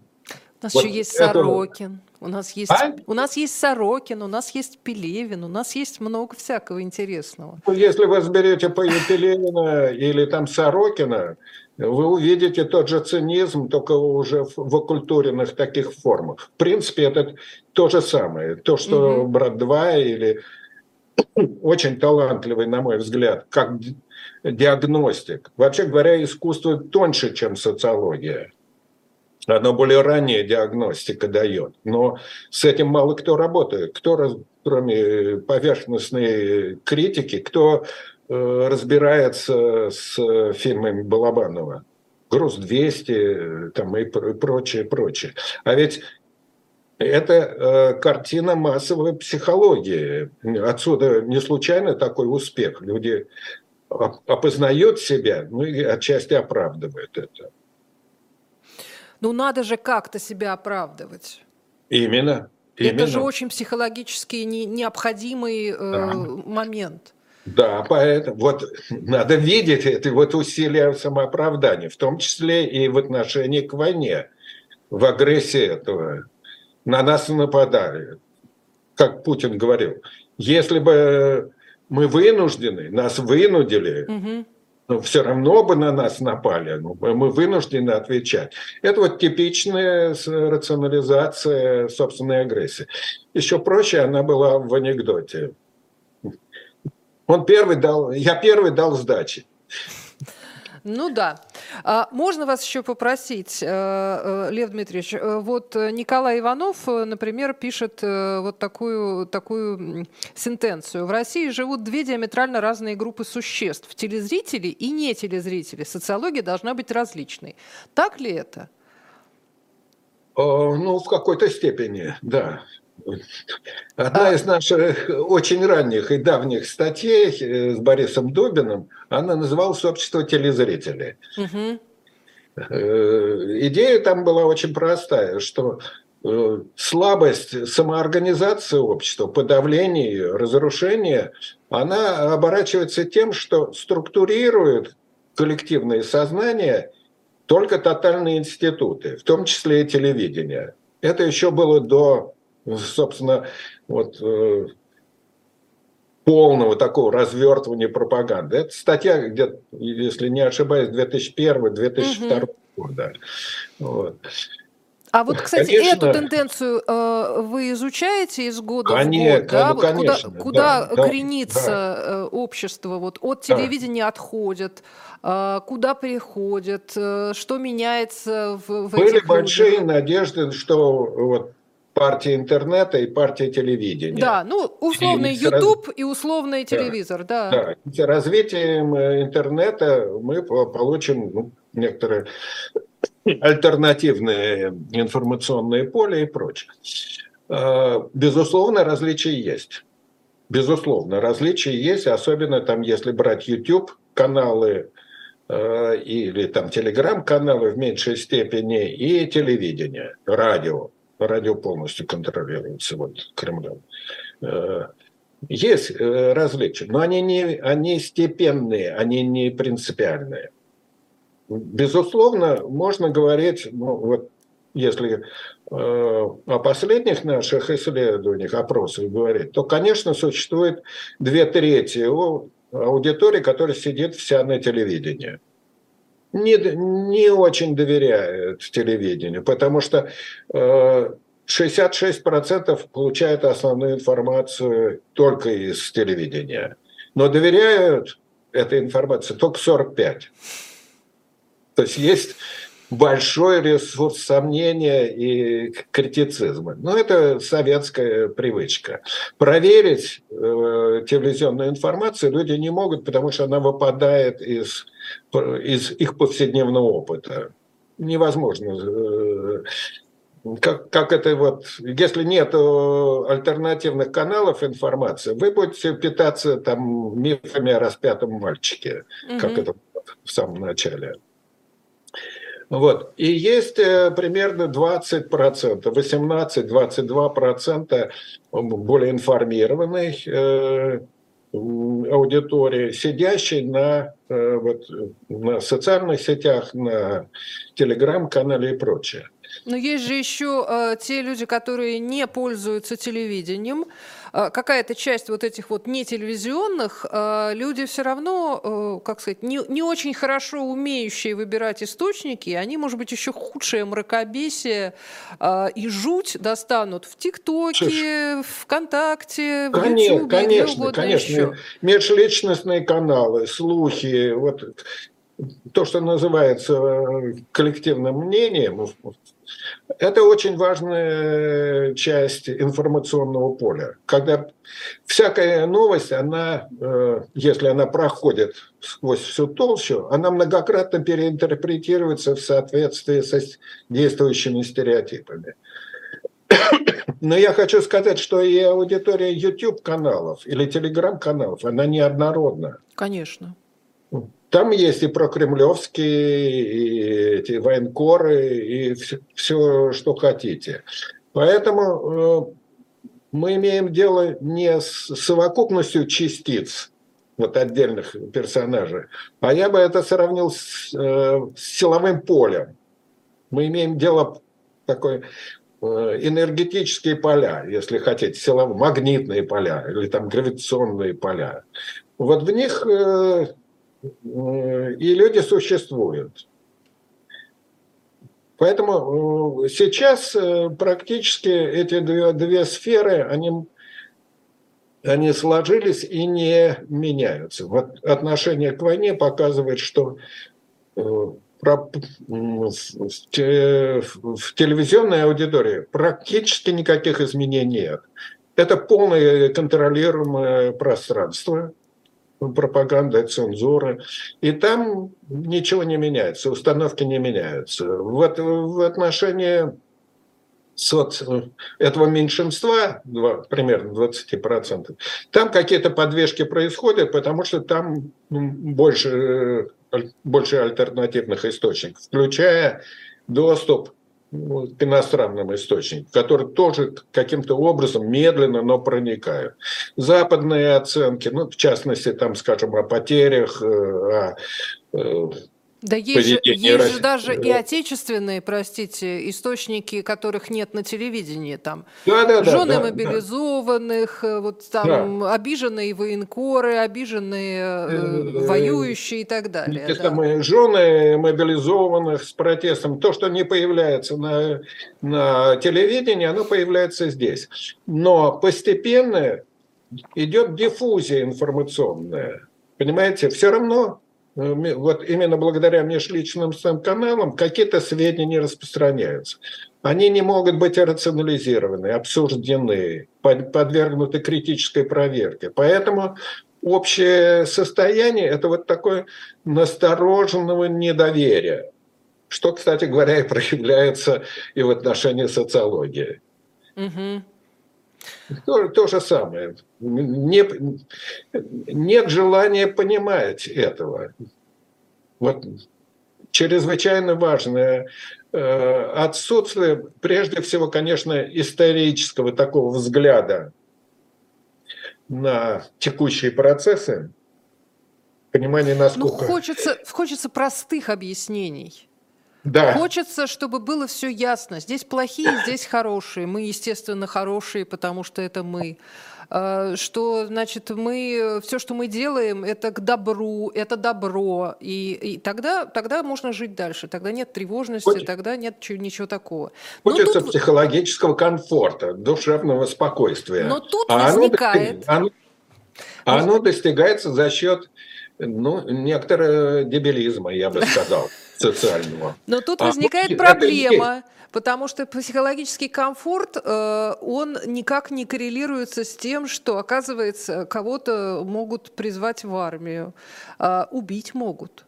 S1: нас вот еще есть это... Сорокин. У нас есть, а? у нас есть Сорокин, у нас есть Пелевин, у нас есть много всякого интересного.
S2: Ну, если вы разберете по Пелевина или там Сорокина, вы увидите тот же цинизм, только уже в оккультуренных таких формах. В принципе, это то же самое. То, что угу. «Брат 2» или <clears throat> очень талантливый, на мой взгляд, как диагностик. Вообще говоря, искусство тоньше, чем социология. Оно более ранняя диагностика дает. Но с этим мало кто работает. Кто, кроме поверхностной критики, кто разбирается с фильмами Балабанова? «Груз-200» там и прочее, прочее. А ведь это э, картина массовой психологии. Отсюда не случайно такой успех. Люди опознают себя, ну и отчасти оправдывают это.
S1: Ну надо же как-то себя оправдывать.
S2: Именно.
S1: именно. Это же очень психологически не, необходимый э, да. момент.
S2: Да, поэтому вот надо видеть это вот усилия самооправдания, в том числе и в отношении к войне, в агрессии этого на нас нападали. Как Путин говорил, если бы мы вынуждены, нас вынудили, угу. но все равно бы на нас напали, но мы вынуждены отвечать. Это вот типичная рационализация собственной агрессии. Еще проще она была в анекдоте. Он первый дал, я первый дал сдачи.
S1: Ну да. А можно вас еще попросить, э, э, Лев Дмитриевич, э, вот Николай Иванов, например, пишет вот такую, такую сентенцию. В России живут две диаметрально разные группы существ. Телезрители и не телезрители. Социология должна быть различной. Так ли это?
S2: Ну, в какой-то степени, да. Одна из наших очень ранних и давних статей э, с Борисом Дубиным, она называлась «Общество телезрителей». Угу. Идея там была очень простая, что э, слабость самоорганизации общества, подавление ее, разрушение, она оборачивается тем, что структурирует коллективное сознание только тотальные институты, в том числе и телевидение. Это еще было до собственно, вот э, полного такого развертывания пропаганды. Это статья, где, если не ошибаюсь, 2001-2002 угу. года. Вот.
S1: А вот, кстати, конечно, эту тенденцию э, вы изучаете из года конечно, в год, да? Ну, вот конечно, куда, куда да, кренится да. Э, общество? Вот от телевидения да. отходят, э, куда переходят, э, что меняется в, в
S2: Были этих большие людях? надежды, что вот партия интернета и партия телевидения.
S1: Да, ну, условный и YouTube раз... и условный телевизор, да.
S2: Да, да. развитием э, интернета мы получим ну, некоторые альтернативные информационные поля и прочее. А, безусловно, различия есть. Безусловно, различия есть, особенно там, если брать YouTube каналы э, или там телеграм-каналы в меньшей степени и телевидение, радио радио полностью контролируется вот Кремлем. Э, есть э, различия, но они не они степенные, они не принципиальные. Безусловно, можно говорить, ну, вот если э, о последних наших исследованиях, опросах говорить, то, конечно, существует две трети аудитории, которая сидит вся на телевидении не, не очень доверяют телевидению, потому что э, 66% получают основную информацию только из телевидения, но доверяют этой информации только 45%. То есть есть большой ресурс сомнения и критицизма. Но это советская привычка. Проверить э, телевизионную информацию люди не могут, потому что она выпадает из, из их повседневного опыта. Невозможно. Э, как, как это вот, если нет альтернативных каналов информации, вы будете питаться там мифами о распятом мальчике, угу. как это в самом начале. Вот. И есть э, примерно 20%, 18-22% более информированной э, аудитории, сидящей на, э, вот, на социальных сетях, на телеграм-канале и прочее.
S1: Но есть же еще э, те люди, которые не пользуются телевидением. Э, какая-то часть вот этих вот нетелевизионных э, люди все равно, э, как сказать, не, не очень хорошо умеющие выбирать источники, они, может быть, еще худшее мракобесие э, и жуть достанут в ТикТоке, ВКонтакте, в
S2: конечно, Ютубе, конечно, конечно. Еще. Межличностные каналы, слухи, вот то, что называется э, коллективным мнением, это очень важная часть информационного поля. Когда всякая новость, она, э, если она проходит сквозь всю толщу, она многократно переинтерпретируется в соответствии со действующими стереотипами. Но я хочу сказать, что и аудитория YouTube-каналов или Telegram-каналов, она неоднородна.
S1: Конечно.
S2: Там есть и прокремлевские, и эти военкоры, и все, что хотите. Поэтому э, мы имеем дело не с совокупностью частиц, вот отдельных персонажей, а я бы это сравнил с, э, с силовым полем. Мы имеем дело такой э, энергетические поля, если хотите, силовые, магнитные поля или там гравитационные поля. Вот в них и люди существуют. Поэтому э, сейчас э, практически эти две, две сферы, они, они сложились и не меняются. Вот отношение к войне показывает, что э, в телевизионной аудитории практически никаких изменений нет. Это полное контролируемое пространство – пропаганда, цензура. И там ничего не меняется, установки не меняются. Вот в отношении соц... этого меньшинства, примерно 20%, там какие-то подвижки происходят, потому что там больше, больше альтернативных источников, включая доступ ну, к иностранным источникам, которые тоже каким-то образом медленно, но проникают. Западные оценки, ну, в частности, там, скажем, о потерях, э, о
S1: э, да есть же, есть же даже и отечественные, простите, источники, которых нет на телевидении. Там да, да, жены да, мобилизованных, да. вот там да. обиженные военкоры, обиженные э, э воюющие и так далее.
S2: Те да. самые жены мобилизованных с протестом. То, что не появляется на, на телевидении, оно появляется здесь. Но постепенно идет диффузия информационная. Понимаете, все равно Э, вот именно благодаря межличным каналам какие-то сведения не распространяются. Они не могут быть рационализированы, обсуждены, подвергнуты критической проверке. Поэтому общее состояние – это вот такое настороженного недоверия, что, кстати говоря, и проявляется и в отношении социологии. Угу. То, то же самое. Не, нет желания понимать этого. Вот чрезвычайно важное э, отсутствие, прежде всего, конечно, исторического такого взгляда на текущие процессы, понимание, насколько...
S1: Ну, хочется, хочется простых объяснений. Да. Хочется, чтобы было все ясно. Здесь плохие, здесь хорошие. Мы, естественно, хорошие, потому что это мы. А, что, значит, мы все, что мы делаем, это к добру, это добро, и, и тогда, тогда можно жить дальше. Тогда нет тревожности, Хочется. тогда нет ничего, ничего такого.
S2: Хочется тут... психологического комфорта, душевного спокойствия.
S1: Но тут а возникает.
S2: Оно, оно, оно достигается за счет ну, некоторого дебилизма, я бы сказал. <laughs> социального.
S1: Но тут а возникает а, проблема. Потому что психологический комфорт, э, он никак не коррелируется с тем, что, оказывается, кого-то могут призвать в армию, э, убить могут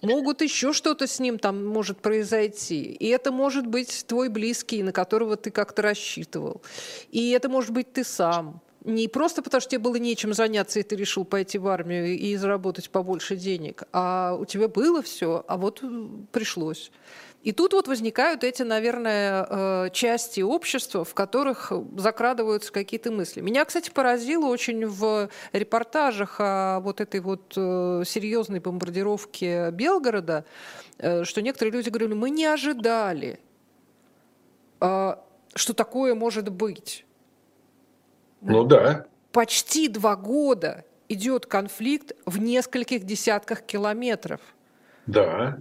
S1: могут еще что-то с ним там может произойти. И это может быть твой близкий, на которого ты как-то рассчитывал. И это может быть ты сам. Не просто потому, что тебе было нечем заняться, и ты решил пойти в армию и заработать побольше денег, а у тебя было все, а вот пришлось. И тут вот возникают эти, наверное, э, части общества, в которых закрадываются какие-то мысли. Меня, кстати, поразило очень в репортажах о вот этой вот э, серьезной бомбардировке Белгорода, э, что некоторые люди говорили, мы не ожидали, что такое может быть.
S2: Ну да.
S1: Почти два года идет конфликт в нескольких десятках километров.
S2: Да,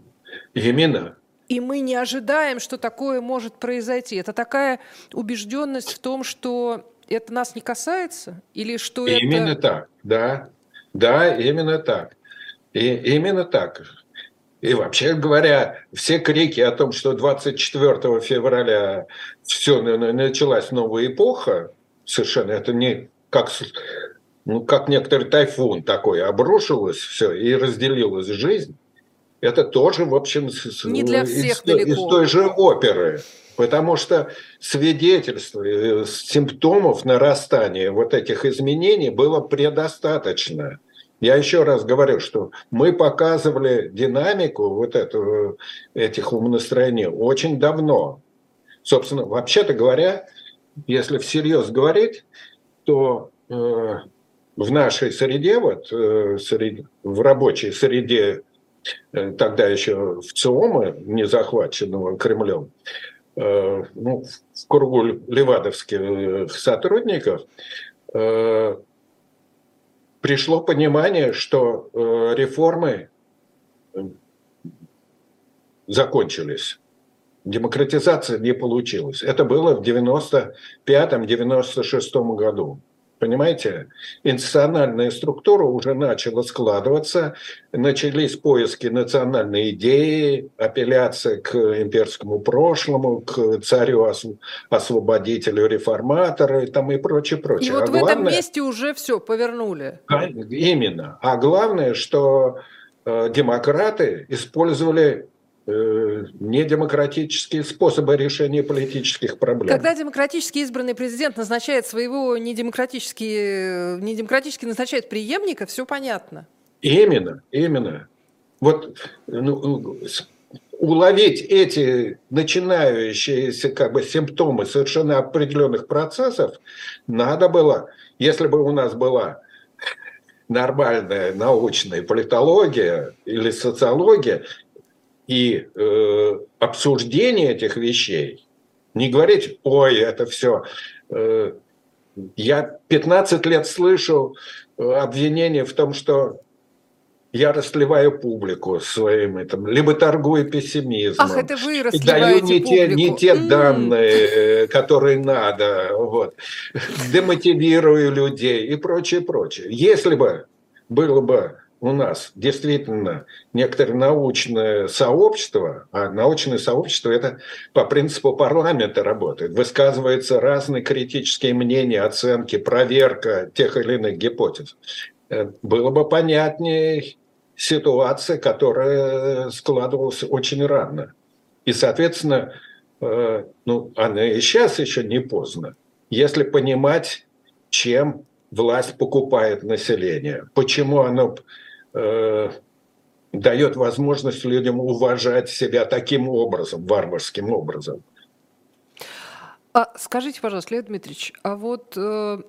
S2: именно
S1: и мы не ожидаем, что такое может произойти. Это такая убежденность в том, что это нас не касается, или что
S2: именно
S1: это...
S2: так, да, да, именно так, и именно так. И вообще говоря, все крики о том, что 24 февраля все началась новая эпоха, совершенно это не как ну, как некоторый тайфун такой обрушилось все и разделилась жизнь это тоже, в общем,
S1: Не для всех
S2: из, из той же оперы. Потому что свидетельств, э, симптомов нарастания вот этих изменений было предостаточно. Я еще раз говорю, что мы показывали динамику вот этого, этих умонастроений очень давно. Собственно, вообще-то говоря, если всерьез говорить, то э, в нашей среде, вот, э, среди, в рабочей среде Э, тогда еще в ЦИОМа, не захваченного Кремлем, э, ну, в кругу левадовских сотрудников, э, пришло понимание, что реформы закончились. Демократизация не получилась. Это было в 95-96 году. Понимаете, институциональная структура уже начала складываться, начались поиски национальной идеи, апелляция к имперскому прошлому, к царю освободителю реформатору и там и прочее, прочее.
S1: И вот а в главное, этом месте уже все повернули.
S2: Именно. А главное, что э, демократы использовали недемократические способы решения политических проблем.
S1: Когда демократически избранный президент назначает своего недемократически, недемократически назначает преемника, все понятно.
S2: Именно, именно. Вот ну, уловить эти начинающиеся как бы симптомы совершенно определенных процессов надо было, если бы у нас была нормальная научная политология или социология, и э, обсуждение этих вещей, не говорить, ой, это все. Э, я 15 лет слышу э, обвинения в том, что я расслеваю публику своим этим, либо торгую пессимизмом.
S1: Ах, это вы расслеваете
S2: Даю не публику. те, не те mm. данные, э, которые надо, вот. демотивирую людей и прочее, прочее. Если бы было бы у нас действительно некоторое научное сообщество, а научное сообщество это по принципу парламента работает, высказываются разные критические мнения, оценки, проверка тех или иных гипотез. Э, было бы понятнее ситуация, которая складывалась очень рано. И, соответственно, э, ну, она и сейчас еще не поздно, если понимать, чем власть покупает население, почему оно э, дает возможность людям уважать себя таким образом, варварским образом.
S1: А скажите, пожалуйста, Лев Дмитриевич, а вот э,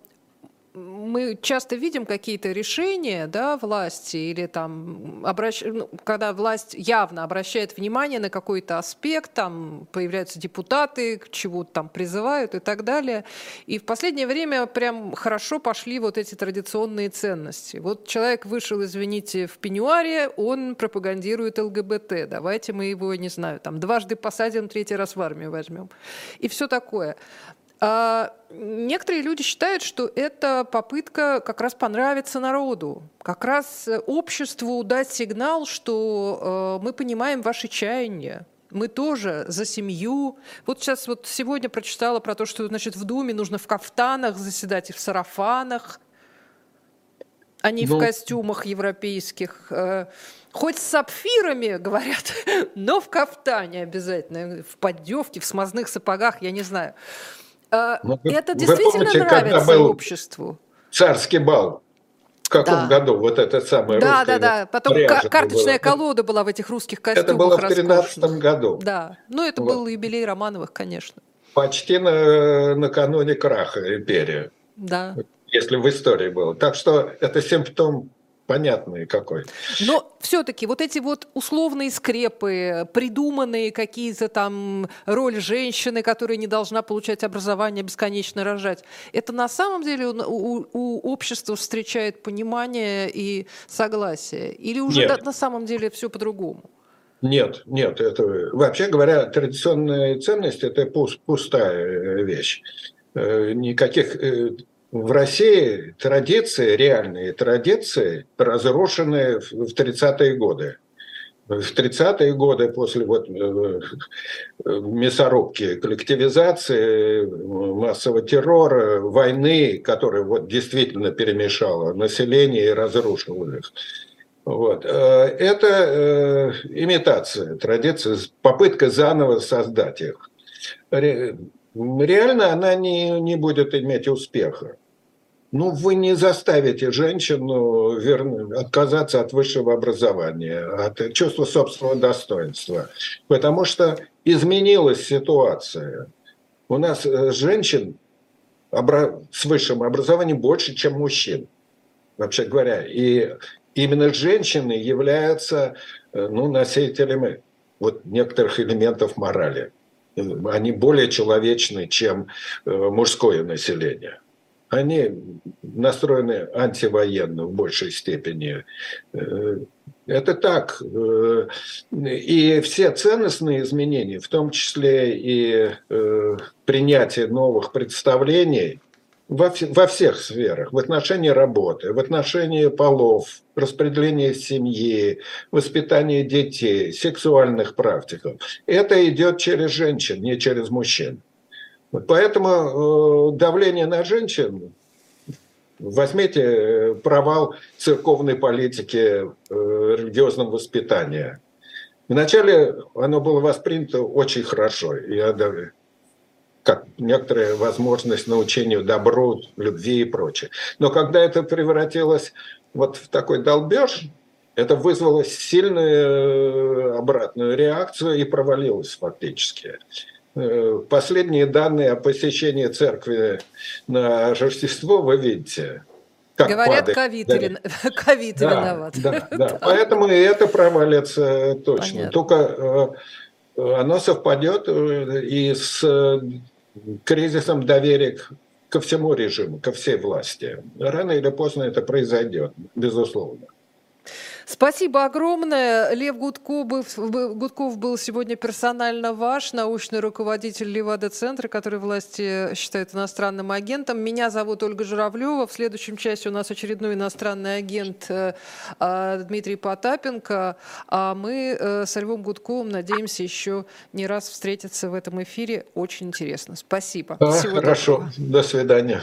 S1: мы часто видим какие-то решения да, власти или там, обращ... ну, когда власть явно обращает внимание на какой-то аспект, там появляются депутаты, к чему-то там призывают и так далее. И в последнее время прям хорошо пошли вот эти традиционные ценности. Вот человек вышел, извините, в пеньюаре, он пропагандирует ЛГБТ. Давайте мы его, не знаю, там дважды посадим, третий раз в армию возьмем. И все такое. А, некоторые люди считают, что это попытка как раз понравиться народу, как раз обществу дать сигнал, что э, мы понимаем ваши чаяния, мы тоже за семью. Вот сейчас вот сегодня прочитала про то, что значит в Думе нужно в кафтанах заседать и в сарафанах, а не ну, в костюмах европейских. Э, хоть с сапфирами, <laughs> говорят, но в кафтане обязательно, в поддевке, в смазных сапогах, я не знаю. А, ну, Это действительно помните, нравится был обществу.
S2: Царский бал. В каком да. году вот это самое
S1: Да, да, да. Потом карточная было. колода была в этих русских костюмах.
S2: Это было в 13 году.
S1: Да. Ну, это вот. был юбилей Романовых, конечно.
S2: Почти на, накануне краха империи.
S1: Да.
S2: Если в истории было. Так что это симптом понятный какой.
S1: Но все-таки вот эти вот условные скрепы, придуманные какие-то там роль женщины, которая не должна получать образование, бесконечно рожать, это на самом деле у, у, у общества встречает понимание и согласие? Или уже на, на самом деле все по-другому?
S2: Нет, нет, это вообще говоря, традиционные ценности это пустая вещь. Э, никаких э, в России традиции, реальные традиции, разрушены в 30-е годы. В 30-е годы после вот э, мясорубки, коллективизации, массового террора, войны, которая вот действительно перемешала население и разрушила их. Вот. Э, это э, имитация традиции, попытка заново создать их. Реально она не, не будет иметь успеха. Ну, вы не заставите женщину верну, отказаться от высшего образования, от чувства собственного достоинства, потому что изменилась ситуация. У нас э, женщин с высшим образованием больше, чем мужчин, вообще говоря. И именно женщины являются э, ну, носителями вот некоторых элементов морали. Они более человечны, чем э, мужское население они настроены антивоенно в большей степени. Э, это так. Э, и все ценностные изменения, в том числе и э, принятие новых представлений во, всех сферах, в отношении работы, в отношении полов, распределения семьи, воспитания детей, сексуальных практиков, это идет через женщин, не через мужчин. Поэтому э, давление на женщин, возьмите э, провал церковной политики э, религиозного воспитания. Вначале оно было воспринято очень хорошо, я как некоторая возможность научению добру, любви и прочее. Но когда это превратилось вот в такой долбеж, это вызвало сильную обратную реакцию и провалилось фактически. Э, последние данные о посещении церкви на Рождество вы видите.
S1: Как Говорят, ковид, <laughs> ковид да, виноват.
S2: Да, <laughs> да. да. Поэтому и это провалится точно. Понятно. Только э, оно совпадет э, и с кризисом доверия ко всему режиму, ко всей власти. Рано или поздно это произойдет, безусловно.
S1: Спасибо огромное. Лев Гудков был, Гудков был сегодня персонально ваш, научный руководитель Левада-центра, который власти считают иностранным агентом. Меня зовут Ольга Журавлева. В следующем части у нас очередной иностранный агент э, а, Дмитрий Потапенко. А мы э, с Львом Гудковым надеемся еще не раз встретиться в этом эфире. Очень интересно. Спасибо.
S2: А, Всего хорошо. Доброго. До свидания.